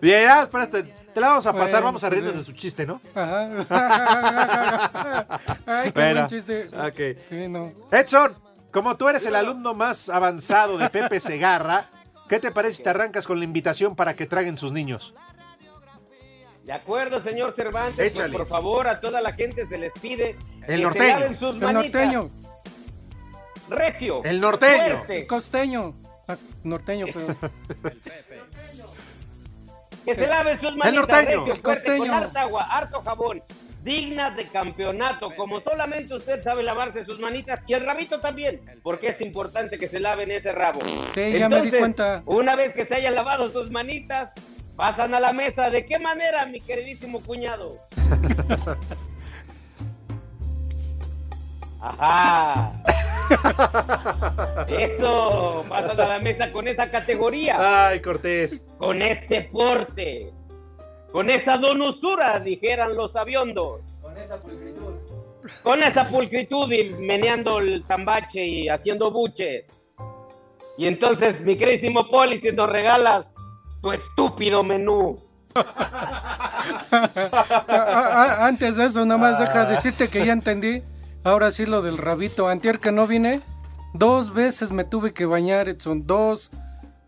Bien, ya, espérate, te la vamos a pasar, Bueno, vamos a reírnos pues, de su chiste, ¿no? Ajá. Ay, qué Bueno, buen chiste. ok. Sí, no. Edson, como tú eres el alumno más avanzado de Pepe Segarra, ¿qué te parece si te arrancas con la invitación para que traguen sus niños? De acuerdo, señor Cervantes, pues, Échale. por favor, a toda la gente se les pide El que norteño. se laven sus El norteño. Recio. El norteño. fuerte, Costeño. Ah, norteño, pero. que se laven sus manitas. norteño. recio, El fuerte, costeño. con harta agua, harto jabón. Dignas de campeonato, como solamente usted sabe lavarse sus manitas y el rabito también, porque es importante que se laven ese rabo. Sí, ya me di cuenta. Una vez que se hayan lavado sus manitas, pasan a la mesa. ¿De qué manera, mi queridísimo cuñado? Ajá. Eso, pasan a la mesa con esa categoría, Ay, Cortés. con ese porte, con esa donosura, dijeran los aviondos. Con esa pulcritud. Con esa pulcritud y meneando el tambache y haciendo buches. Y entonces, mi queridísimo Poli, si nos regalas tu estúpido menú. Ah, ah, antes de eso, nada más deja decirte que ya entendí. Ahora sí lo del rabito. Antier que no vine, dos veces me tuve que bañar, Edson. Dos,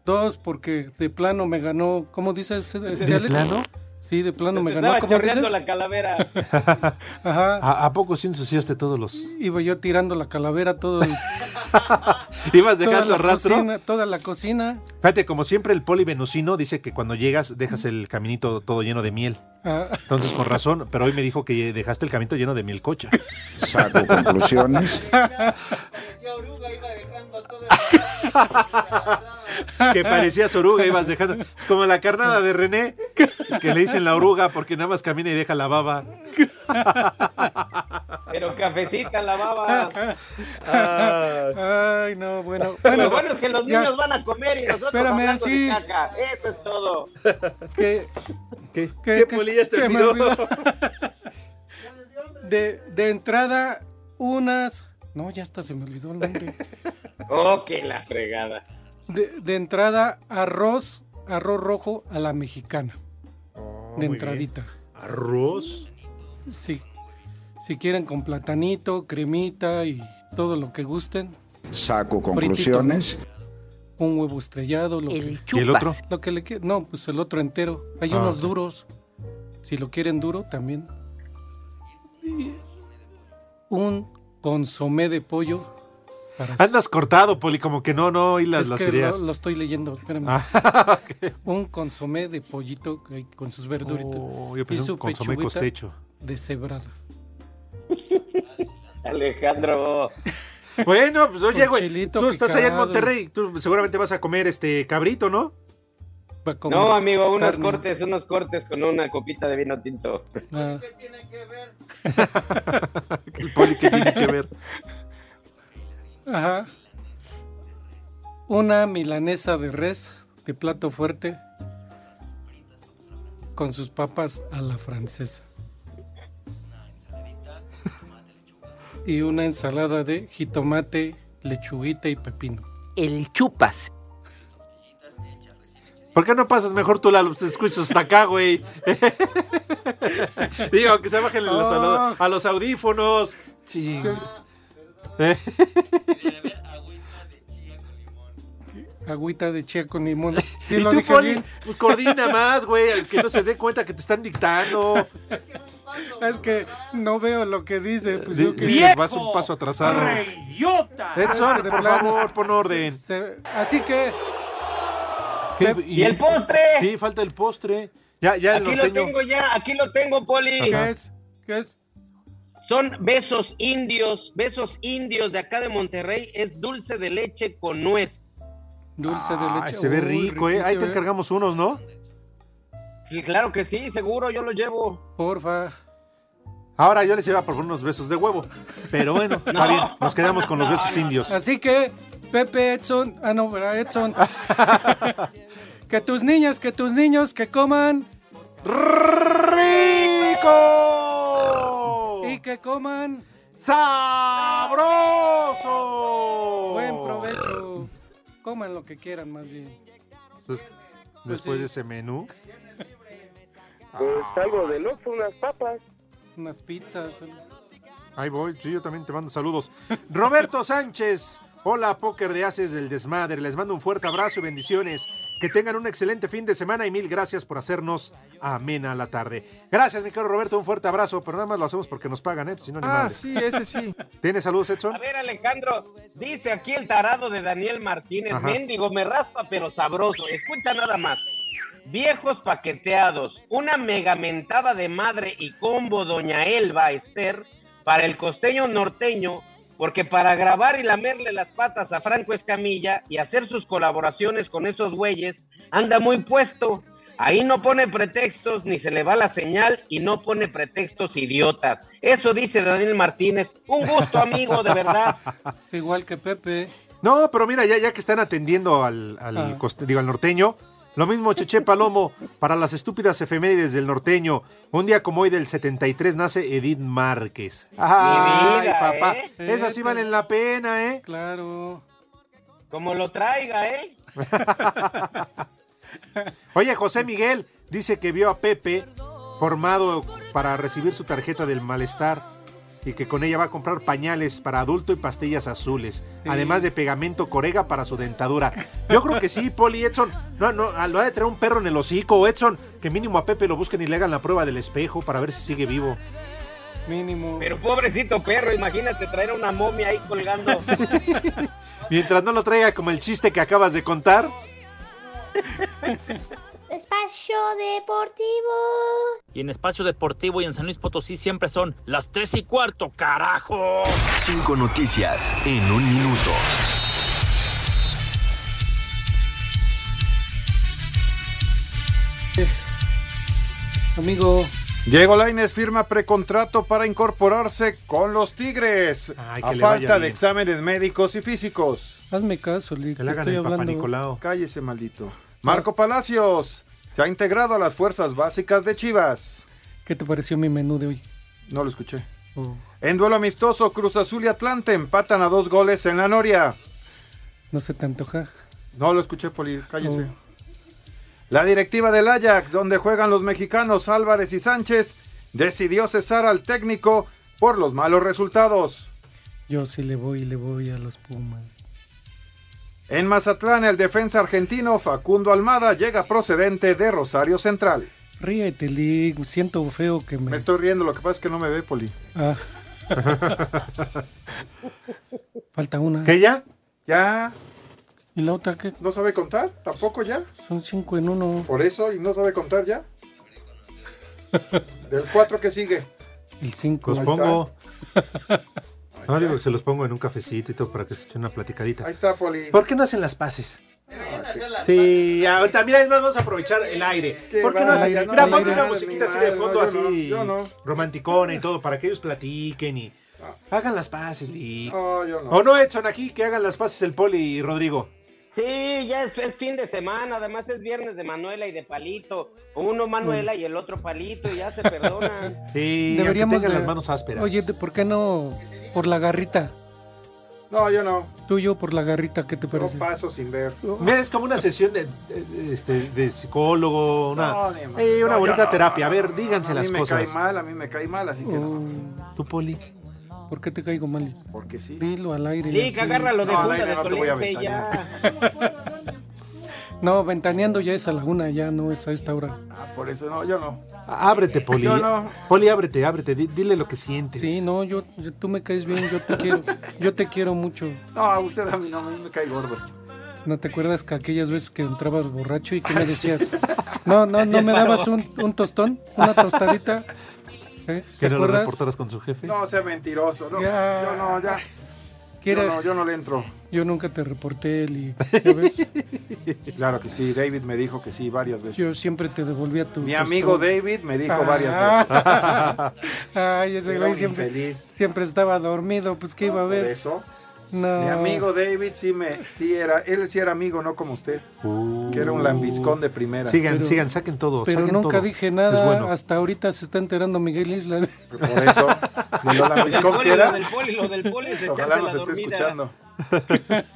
dos, porque de plano me ganó. ¿Cómo dices, este, ¿De Alex? plano? Sí, de plano me ganó. Estaba ¿Cómo chorreando dices? la calavera. Ajá. ¿A, a poco sí ensuciaste todos los...? Iba yo tirando la calavera todo el- ¿Ibas toda dejando la rastro? cocina, toda la cocina. Fíjate, como siempre el poli venusino dice que cuando llegas dejas el caminito todo lleno de miel. Entonces, con razón, pero hoy me dijo que dejaste el caminito lleno de miel cocha. Saco conclusiones. que parecías oruga, ibas dejando. Como la carnada de René, que le dicen la oruga porque nada más camina y deja la baba. Pero cafecita la baba. Ay, no, bueno. Lo bueno es que los ya. niños van a comer y nosotros Espérame, hablando sí. de caca. Eso es todo. ¿Qué, ¿Qué, qué, polillas te olvidó. De, de entrada, unas. No, ya hasta se me olvidó el nombre. Oh, que la fregada. De, de entrada, arroz, arroz rojo a la mexicana. de Oh, muy entradita. ¿Arroz? Sí. Si quieren con platanito, cremita y todo lo que gusten. Saco Fritito. conclusiones. Un huevo estrellado. Lo El que, ¿Y el otro? Lo que le No, pues el otro entero. Hay Ah, unos duros. Si lo quieren duro, también. Y un consomé de pollo. para- Andas cortado, Poli, como que no, no hilas es las que ideas. Lo, lo estoy leyendo, espérame. Ah, Un consomé de pollito con sus verduritas. Oh, y su un consomé pechuguita costecho. Deshebrada. Alejandro. Bueno, pues oye, güey, tú estás allá en. Monterrey, tú seguramente vas a comer este cabrito, ¿no? No, amigo, unos carne. cortes, unos cortes con una copita de vino tinto. Ah. El Poli, ¿qué tiene que ver? Ajá. Una milanesa de res de plato fuerte con sus papas a la francesa. Y una ensalada de jitomate, lechuguita y pepino. El chupas. ¿Por qué no pasas mejor tú, Lalo? Te escuchas hasta acá, güey. Digo, que se bajen los- a, los, a los audífonos. Sí. ¿Eh? Agüita de chía con limón. Sí, Y tú, Poli, pues coordina más, güey, que no se dé cuenta que te están dictando. Es que no veo lo que dice. Pues yo que- ¡Viejo! vas un paso atrasado. ¡Reyota! Edson, Es que de por favor, pon orden. Se- así que ¿Qué? ¿Y el postre? Sí, falta el postre. Ya, ya el Aquí lo norteño. tengo ya, aquí lo tengo, Poli. ¿Qué es? ¿Qué es? Son besos indios, besos indios de acá de Monterrey. Es dulce de leche con nuez. Dulce de Ay, leche. se ve Uy, rico, ¿eh? Ahí te riquísimo, ¿eh? encargamos unos, ¿no? Sí, claro que sí, seguro, yo lo llevo. Porfa. Ahora yo les iba por unos besos de huevo. Pero bueno, está bien. Nos quedamos con los besos indios. Así que, Pepe Edson, ah no. Edson. que tus niñas, que tus niños, que coman ¡Rico! y que coman ¡Sabroso! buen provecho. Coman lo que quieran, más bien. Entonces, Pues después sí. de ese menú. Pues algo del otro, unas papas. Unas pizzas. Ahí voy, sí, yo también te mando saludos. Roberto Sánchez, hola, Póker de Haces del Desmadre. Les mando un fuerte abrazo y bendiciones. Que tengan un excelente fin de semana y mil gracias por hacernos amena la tarde. Gracias, mi querido Roberto, un fuerte abrazo, pero nada más lo hacemos porque nos pagan, ¿eh? Si no, ni Ah, madre. sí, ese sí. ¿Tienes saludos, Edson? A ver, Alejandro, dice aquí el tarado de Daniel Martínez, Ajá. mendigo, me raspa pero sabroso. Escucha nada más. Viejos paqueteados, una megamentada de madre y combo Doña Elba Esther para el costeño norteño, porque para grabar y lamerle las patas a Franco Escamilla y hacer sus colaboraciones con esos güeyes, anda muy puesto. Ahí no pone pretextos, ni se le va la señal y no pone pretextos idiotas. Eso dice Daniel Martínez. Un gusto, amigo, de verdad. Es igual que Pepe. No, pero mira, ya, ya que están atendiendo al, al Ah. coste- digo, al norteño, lo mismo Cheche Palomo, para las estúpidas efemérides del norteño. Un día como hoy del 73 nace Edith Márquez. Ay, vida, papá, ¿eh? esas sí valen la pena, ¿eh? Claro. Como lo traiga, ¿eh? Oye, José Miguel dice que vio a Pepe formado para recibir su tarjeta del malestar y que con ella va a comprar pañales para adulto y pastillas azules, Sí. además de pegamento corega para su dentadura. Yo creo que sí, Poli Edson. No, no, lo ha de traer un perro en el hocico, Edson. Que mínimo a Pepe lo busquen y le hagan la prueba del espejo para ver si sigue vivo. Mínimo. Pero pobrecito perro, imagínate traer una momia ahí colgando. Mientras no lo traiga como el chiste que acabas de contar. Espacio Deportivo. Y en Espacio Deportivo y en San Luis Potosí siempre son las 3 y cuarto, carajo. Cinco noticias en un minuto. Amigo, Diego Lainez firma precontrato para incorporarse con los Tigres. Ay, a falta de exámenes médicos y físicos. Hazme caso, Lee, Que le hagan estoy el hablando. Nicolau. Cállese, maldito. Marco Palacios se ha integrado a las fuerzas básicas de Chivas. ¿Qué te pareció mi menú de hoy? No lo escuché. Oh, En duelo amistoso, Cruz Azul y Atlante empatan a dos goles en la Noria. no se te antoja. No lo escuché, Poli, cállese. Oh. La directiva del Ajax, donde juegan los mexicanos Álvarez y Sánchez, decidió cesar al técnico por los malos resultados. Yo sí le voy, le voy a los Pumas. En Mazatlán, el defensa argentino Facundo Almada llega procedente de Rosario Central. Ríete, Lee. Siento feo que me... Me estoy riendo, lo que pasa es que no me ve, Poli. Ah. Falta una. ¿Qué ya? ¿Ya? ¿Y la otra qué? ¿No sabe contar? ¿Tampoco ya? Son cinco en uno. Por eso, y no sabe contar ya. Del 4 que sigue. El cinco. Los pongo. No, digo que se los pongo en un cafecito y todo para que se echen una platicadita. Ahí está, Poli. ¿Por qué no hacen las paces? Sí, ahorita, mira, es más, vamos a aprovechar el aire. ¿Por qué no hacen? Mira, ponte una musiquita así de fondo, así, romanticona y todo, para que ellos platiquen y hagan las paces, Lee. No, yo no. ¿O no, Edson, aquí que hagan las paces el Poli y Rodrigo? Sí, ya es, es fin de semana, además es viernes de Manuela y de Palito. Uno Manuela y el otro Palito y ya se perdonan. Sí, Deberíamos de- las manos ásperas. Oye, ¿de- ¿por qué no por la garrita? No, yo no. Tú y yo por la garrita, ¿qué te Yo parece? paso sin ver. Mira, es como una sesión de, de- este, de psicólogo, una, No, eh, una No, bonita no, terapia. A no, ver, no, díganse a mí las me cosas. cae mal, a mí me cae mal, así que no. Oh, ¿Tú, Poli? ¿Por qué te caigo mal? Porque sí. Dilo al aire. Lick, agárralo de No, al aire de no te voy a Tolente ya. No, ventaneando ya es a la una, ya no es a esta hora. Ah, por eso no, yo no. Ábrete, Poli. Yo no. Poli, ábrete, ábrete. di- Dile lo que sientes. Sí, no, yo, yo- tú me caes bien, yo te quiero, yo te quiero mucho. No, a usted a mí no, a mí me cae gordo. ¿No te acuerdas que aquellas veces que entrabas borracho y que me decías? No, no, no me dabas un, un tostón, una tostadita. ¿Eh? ¿Te ¿Que no lo acuerdas? reportaras con su jefe? No sea mentiroso, no. Ya. Yo no, ya. Yo no, yo no le entro. Yo nunca te reporté, Eli. ¿ya ves? Claro que sí, David me dijo que sí varias veces. Yo siempre te devolvía tu Mi amigo David me dijo Ah. varias veces. Ay, ese güey siempre, infeliz. siempre estaba dormido, pues qué iba a Por ver. eso. No. Mi amigo David sí me, sí era, él sí era amigo, no como usted, que era un lambiscón de primera. Sigan, Pero- sigan, saquen todo. Pero saquen nunca todo. dije nada, bueno. hasta ahorita se está enterando Miguel Islas. Por eso, de lo lambiscón que Lo era. del poli, lo del poli es Ojalá echarse nos la esté escuchando. Para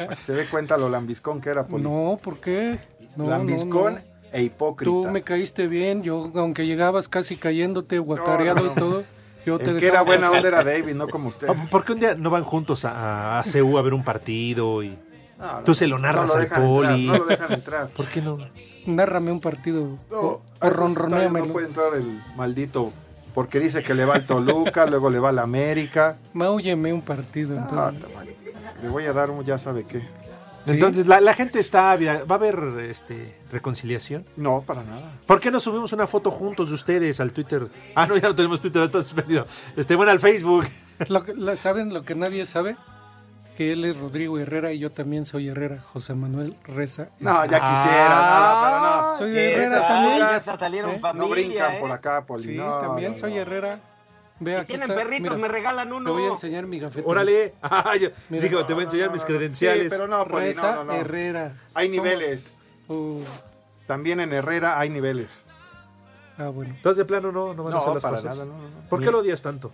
que se dé cuenta lo lambiscón que era, Poli. No, ¿por qué? No, lambiscón no, no. e hipócrita. Tú me caíste bien, yo aunque llegabas casi cayéndote, guacareado No, no, no. y todo, yo te El que era buena onda era David, no como usted. Ah, ¿Por qué un día no van juntos a, a CU a ver un partido y No, no, tú se lo narras no lo al poli? entrar, no lo dejan entrar. ¿Por qué no? Nárrame un partido, No, o. No puede entrar el maldito, porque dice que le va al Toluca, luego le va al América. Máulleme un partido, Ah, entonces. le voy a dar un ya sabe qué. ¿Sí? Entonces, la, la gente está ávida. ¿Va a haber este, reconciliación? No, para nada. ¿Por qué no subimos una foto juntos de ustedes al Twitter? Ah, no, ya no tenemos Twitter, está suspendido. Este, bueno, al Facebook. Lo que- lo- ¿Saben lo que nadie sabe? Que él es Rodrigo Herrera y yo también soy Herrera, José Manuel Reza. No, ya quisiera, no, pero no. Soy ¿Qué Herrera también. Ya salieron ¿Eh? familia, No brincan ¿eh? por acá, Poli. Sí, no, también no, soy no. Herrera. Tienen está, perritos, mira, me regalan uno. Te voy a enseñar mi gafete. Órale. Ah, yo Mira. digo, te voy a enseñar mis credenciales. Sí, pero no, Poli, Reza no, no, no. Herrera. Hay Somos- niveles. Uh, También en Herrera hay niveles. ah, bueno. Entonces, de plano, no, no van a hacer las para cosas. nada, no, no, no. ¿Por qué lo odias tanto?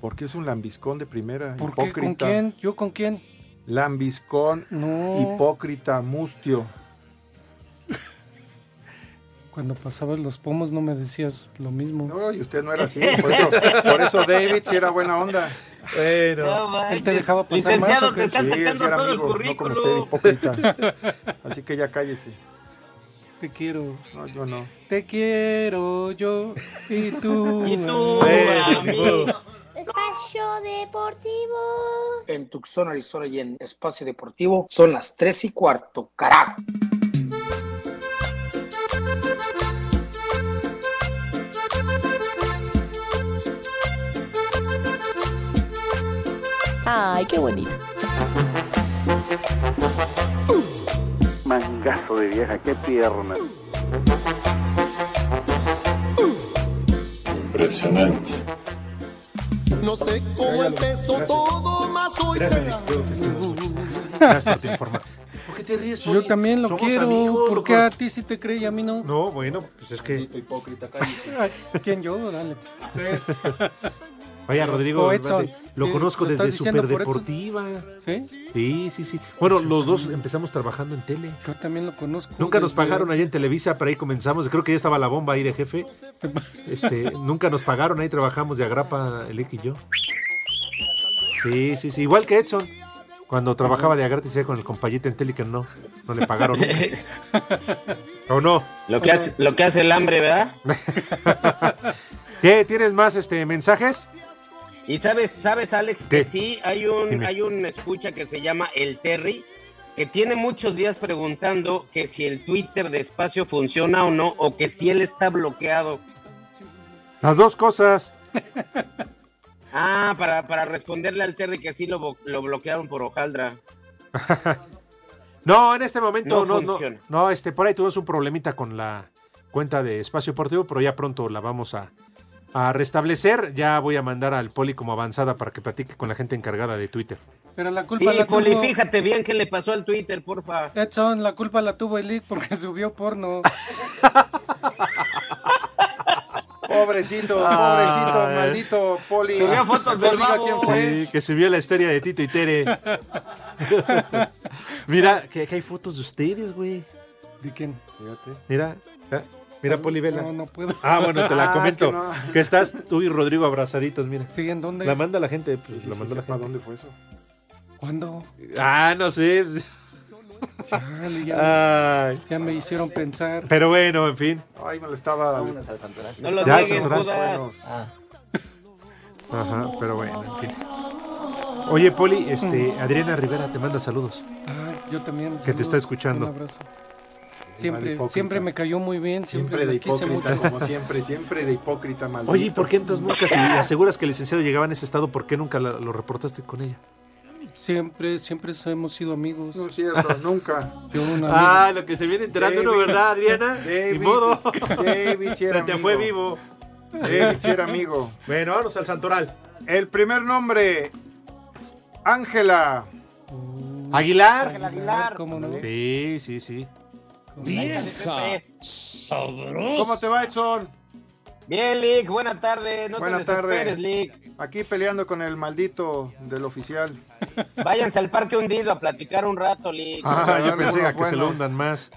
Porque es un lambiscón de primera. ¿Por qué? ¿Con hipócrita. quién? ¿Yo con quién? Lambiscón, No. hipócrita, mustio. Cuando pasabas los pomos no me decías lo mismo. No, y usted no era así. Por eso, por eso David sí era buena onda. Bueno. No manches. ¿Él te dejaba pasar más Licenciado, o te qué? están Sí, él era todo el amigo, no como usted, currículum. hipócrita. Así que ya cállese. Te quiero. No, yo no. Te quiero yo y tú. Y tú, Bueno, a mí. Espacio Deportivo. en Tucson, Arizona y en Espacio Deportivo son las 3 y cuarto, carajo. Ay, qué bonito. Mangazo de vieja, qué pierna. Impresionante. No sé cómo empezó todo, más hoy Gracias por tu información. ¿Por qué te ríes, Yo también lo Somos quiero. amigos, ¿Por qué a ti sí te cree y a mí no? No, bueno, pues es que. ¿Quién yo? Dale. Vaya, Rodrigo, Edson. lo conozco ¿lo desde Superdeportiva. ¿Sí? Sí, sí, sí. Bueno, los dos empezamos trabajando en tele. Yo también lo conozco. Nunca nos pagaron ahí en Televisa, pero ahí comenzamos. Creo que ya estaba la bomba ahí de jefe. Este, nunca nos pagaron, ahí trabajamos de agrapa, el X y yo. Sí, sí, sí. Igual que Edson. Cuando trabajaba de gratis con el compayito en tele que no, no le pagaron. nunca. ¿O no? Lo que, hace, lo que hace el hambre, ¿verdad? ¿Qué? ¿Tienes más este mensajes? Y sabes, sabes, Alex, ¿Qué? que sí hay un, Dime. hay un escucha que se llama el Terry, que tiene muchos días preguntando que si el Twitter de espacio funciona o no, o que si él está bloqueado. Las dos cosas. Ah, para, para responderle al Terry que sí lo, lo bloquearon por hojaldra. No, en este momento No no, no, no, este, por ahí tuvimos un problemita con la cuenta de Espacio Deportivo, pero ya pronto la vamos a, a restablecer. Ya voy a mandar al Poli como avanzada para que platique con la gente encargada de Twitter. Pero la Sí, culpa la Poli, tuvo... fíjate bien qué le pasó al Twitter, porfa. Edson, la culpa la tuvo el leak porque subió porno. Pobrecito, pobrecito, Ay. maldito Poli. Subió fotos del quién fue. Sí, que vio la historia de Tito y Tere. Mira, que, que hay fotos de ustedes, güey. ¿De quién? Mira, ah, mira, Poli, vela. No, no puedo. Ah, bueno, te la Ah, comento. es que no. que, estás tú y Rodrigo abrazaditos, mira. ¿Sí? ¿En dónde? La manda la gente, pues la mandó la ¿Para gente. dónde fue eso? ¿Cuándo? Ah, no sé. Chale, ya, Ay. ya me hicieron pensar. Pero bueno, en fin. Ay, me lo estaba. No lo Ya. Judas. Buenos. Ajá, pero bueno, en fin. Oye, Poli, este, Adriana Rivera te manda saludos. Ah, yo también. Que te está escuchando. Un abrazo. Siempre, siempre me cayó muy bien. Siempre, Siempre de hipócrita, mucho. como siempre, siempre de hipócrita, maldito. Oye, ¿y por qué entonces nunca, si aseguras que el licenciado llegaba en ese estado, por qué nunca la- lo reportaste con ella? Siempre, siempre hemos sido amigos. No es cierto, nunca. Yo un amigo. Ah, lo que se viene enterando uno. ¿verdad, Adriana? David. Ni modo. David, Se te amigo. fue vivo. David, era amigo. Bueno, vamos al Santoral. El primer nombre, Ángela. Aguilar. Ángel Aguilar. ¿Cómo no? Sí, sí, sí. Vieja ¿Cómo te va, Edson? Bien, Lick, buena tarde. No Buena te tarde. desesperes, Lick. Aquí peleando con el maldito del oficial. Váyanse al parque hundido a platicar un rato, Lick. Ah, yo pensé que se lo hundan más.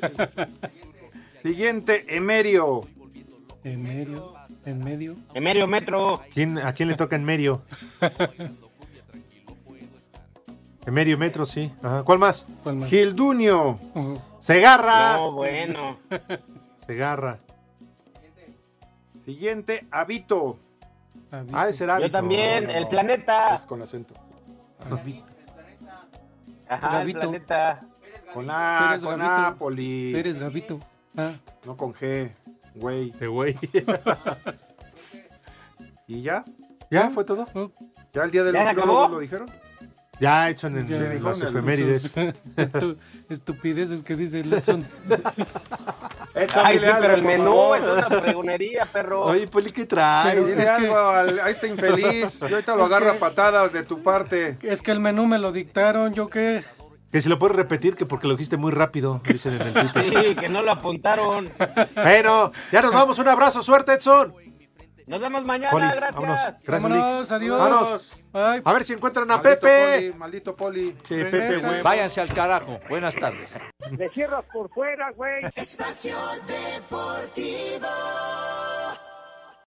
Siguiente, Emerio. En medio, en medio. Emerio Metro. ¿Quién, ¿A quién le toca en medio? En medio metro, sí. Ajá. ¿Cuál más? ¿Cuál más? Gildunio. Ujú. Segarra. No, bueno. Segarra. Siguiente, Habito. Ah, ese era Yo también, el planeta. Es con acento. Ajá, el planeta. Con A, Pérez con Gavito. A, Poli. Eres Gavito. Ah, No con G, güey. De güey. ¿Y ya? ¿Ya fue todo? oh, ¿Ya el día del ¿Ya lo dijeron? Ya hecho en, Ya en las efemérides. estu- estupideces que dice Letson. Edson, Ay, sí, pero el menú es una pregonería, perro. Oye, Poli, ¿qué traes? Pero es algo a este infeliz. Yo ahorita lo Es agarro que- a patadas de tu parte. Es que el menú me lo dictaron, ¿yo qué? Que si lo puedes repetir, que porque lo dijiste muy rápido, dicen en el Twitter. Sí, que no lo apuntaron. bueno, ya nos vamos. Un abrazo, suerte, Edson. Nos vemos mañana, Poli, gracias. vámonos. Gracias, Vámonos, adiós. Vámonos. Bye. A ver si encuentran a Maldito Pepe. Poli, maldito Poli. Sí, Pepe, güey. Váyanse al carajo. Buenas tardes. Le cierras por fuera, güey. Espacio Deportivo.